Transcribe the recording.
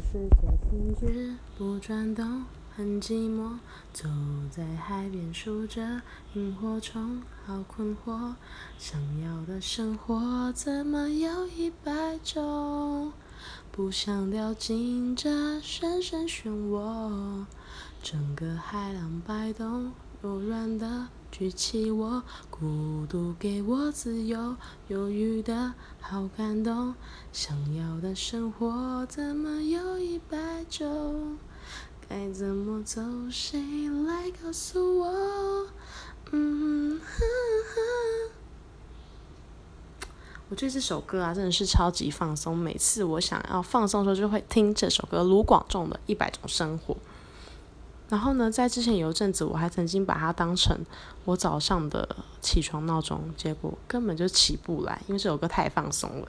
世界停止不转动，很寂寞。走在海边数着萤火虫，好困惑。想要的生活怎么有一百种？不想掉进这深深漩涡，整个海浪摆动，柔软的举起我，孤独给我自由，犹豫的好感动。想要的生活怎么有一百种？该怎么走？谁来告诉我？嗯哼哼。我觉得这首歌啊，真的是超级放松。每次我想要放松的时候，就会听这首歌，卢广仲的《一百种生活》。然后呢，在之前有一阵子，我还曾经把它当成我早上的起床闹钟，结果根本就起不来，因为这首歌太放松了。